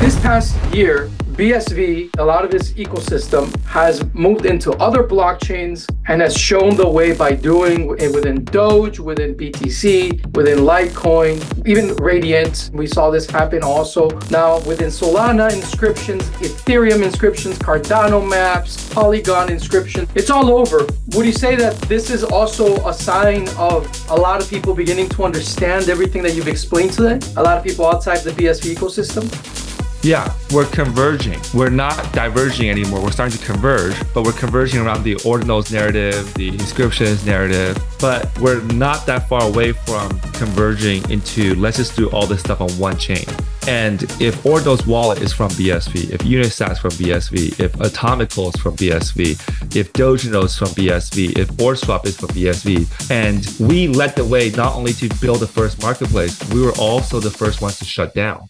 This past year, BSV, a lot of its ecosystem has moved into other blockchains and has shown the way by doing it within Doge, within BTC, within Litecoin, even Radiant. We saw this happen also now within Solana inscriptions, Ethereum inscriptions, Cardano maps, Polygon inscription. It's all over. Would you say that this is also a sign of a lot of people beginning to understand everything that you've explained today? A lot of people outside the BSV ecosystem? Yeah, we're converging. We're not diverging anymore. We're starting to converge, but we're converging around the ordinals narrative, the inscriptions narrative, but we're not that far away from converging into let's just do all this stuff on one chain. And if Ordinals wallet is from BSV, if Unisat's from BSV, if Atomical is from BSV, if Dojino is from BSV, if OrSwap is from BSV, and we led the way not only to build the first marketplace, we were also the first ones to shut down.